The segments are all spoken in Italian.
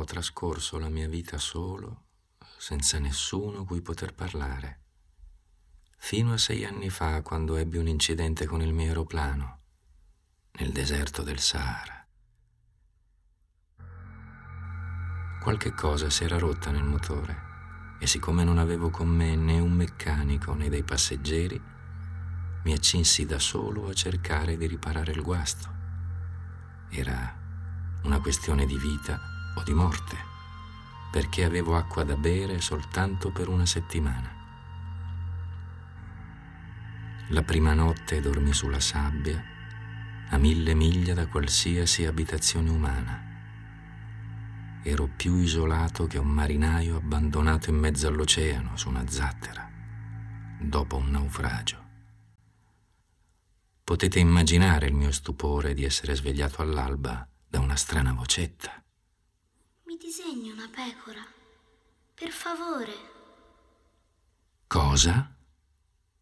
ho trascorso la mia vita solo, senza nessuno cui poter parlare, fino a sei anni fa quando ebbi un incidente con il mio aeroplano nel deserto del Sahara. Qualche cosa si era rotta nel motore e siccome non avevo con me né un meccanico né dei passeggeri, mi accinsi da solo a cercare di riparare il guasto. Era una questione di vita o di morte, perché avevo acqua da bere soltanto per una settimana. La prima notte dormì sulla sabbia, a mille miglia da qualsiasi abitazione umana ero più isolato che un marinaio abbandonato in mezzo all'oceano su una zattera, dopo un naufragio. Potete immaginare il mio stupore di essere svegliato all'alba da una strana vocetta. Disegni una pecora, per favore. Cosa?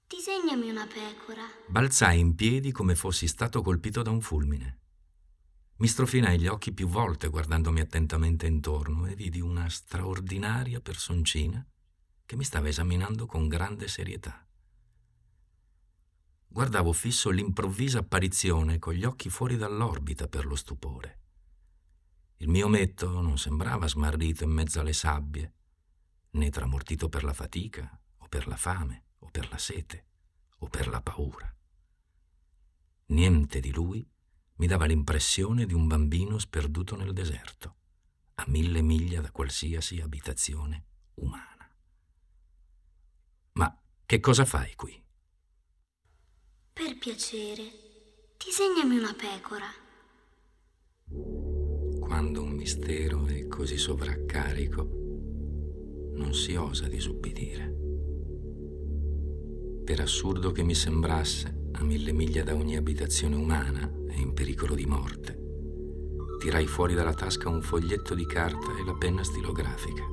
Disegnami una pecora. Balzai in piedi come fossi stato colpito da un fulmine. Mi strofinai gli occhi più volte guardandomi attentamente intorno e vidi una straordinaria personcina che mi stava esaminando con grande serietà. Guardavo fisso l'improvvisa apparizione con gli occhi fuori dall'orbita per lo stupore. Il mio ometto non sembrava smarrito in mezzo alle sabbie, né tramortito per la fatica, o per la fame, o per la sete, o per la paura. Niente di lui mi dava l'impressione di un bambino sperduto nel deserto, a mille miglia da qualsiasi abitazione umana. Ma che cosa fai qui? Per piacere, disegnami una pecora. Quando un mistero è così sovraccarico, non si osa disubbidire. Per assurdo che mi sembrasse, a mille miglia da ogni abitazione umana e in pericolo di morte. Tirai fuori dalla tasca un foglietto di carta e la penna stilografica.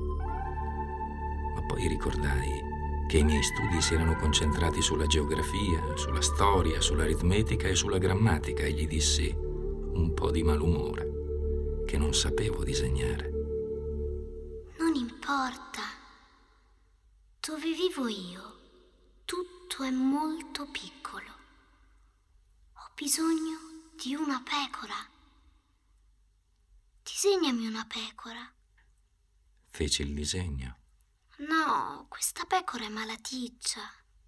Ma poi ricordai che i miei studi si erano concentrati sulla geografia, sulla storia, sull'aritmetica e sulla grammatica e gli dissi un po' di malumore che non sapevo disegnare. Non importa. Dove vivo io, tutto è molto piccolo bisogno di una pecora. Disegnami una pecora. Feci il disegno. No, questa pecora è malaticcia.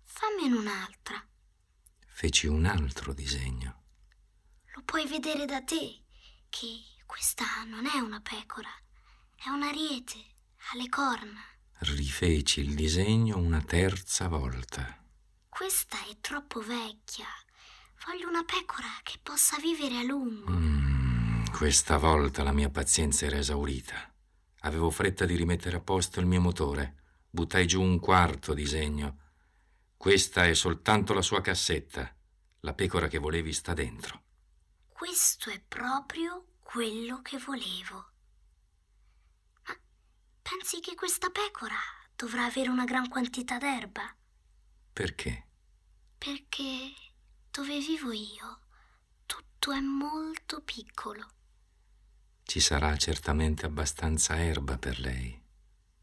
Fammene un'altra. Feci un altro disegno. Lo puoi vedere da te che questa non è una pecora, è un ariete, ha le corna. Rifeci il disegno una terza volta. Questa è troppo vecchia. Voglio una pecora che possa vivere a lungo. Mm, questa volta la mia pazienza era esaurita. Avevo fretta di rimettere a posto il mio motore. Buttai giù un quarto disegno. Questa è soltanto la sua cassetta. La pecora che volevi sta dentro. Questo è proprio quello che volevo. Ma pensi che questa pecora dovrà avere una gran quantità d'erba? Perché? Perché dove vivo io tutto è molto piccolo. Ci sarà certamente abbastanza erba per lei.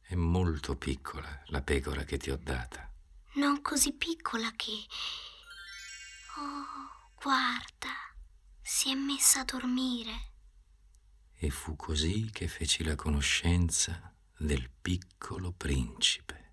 È molto piccola la pecora che ti ho data. Non così piccola che... Oh, guarda, si è messa a dormire e fu così che feci la conoscenza del piccolo principe.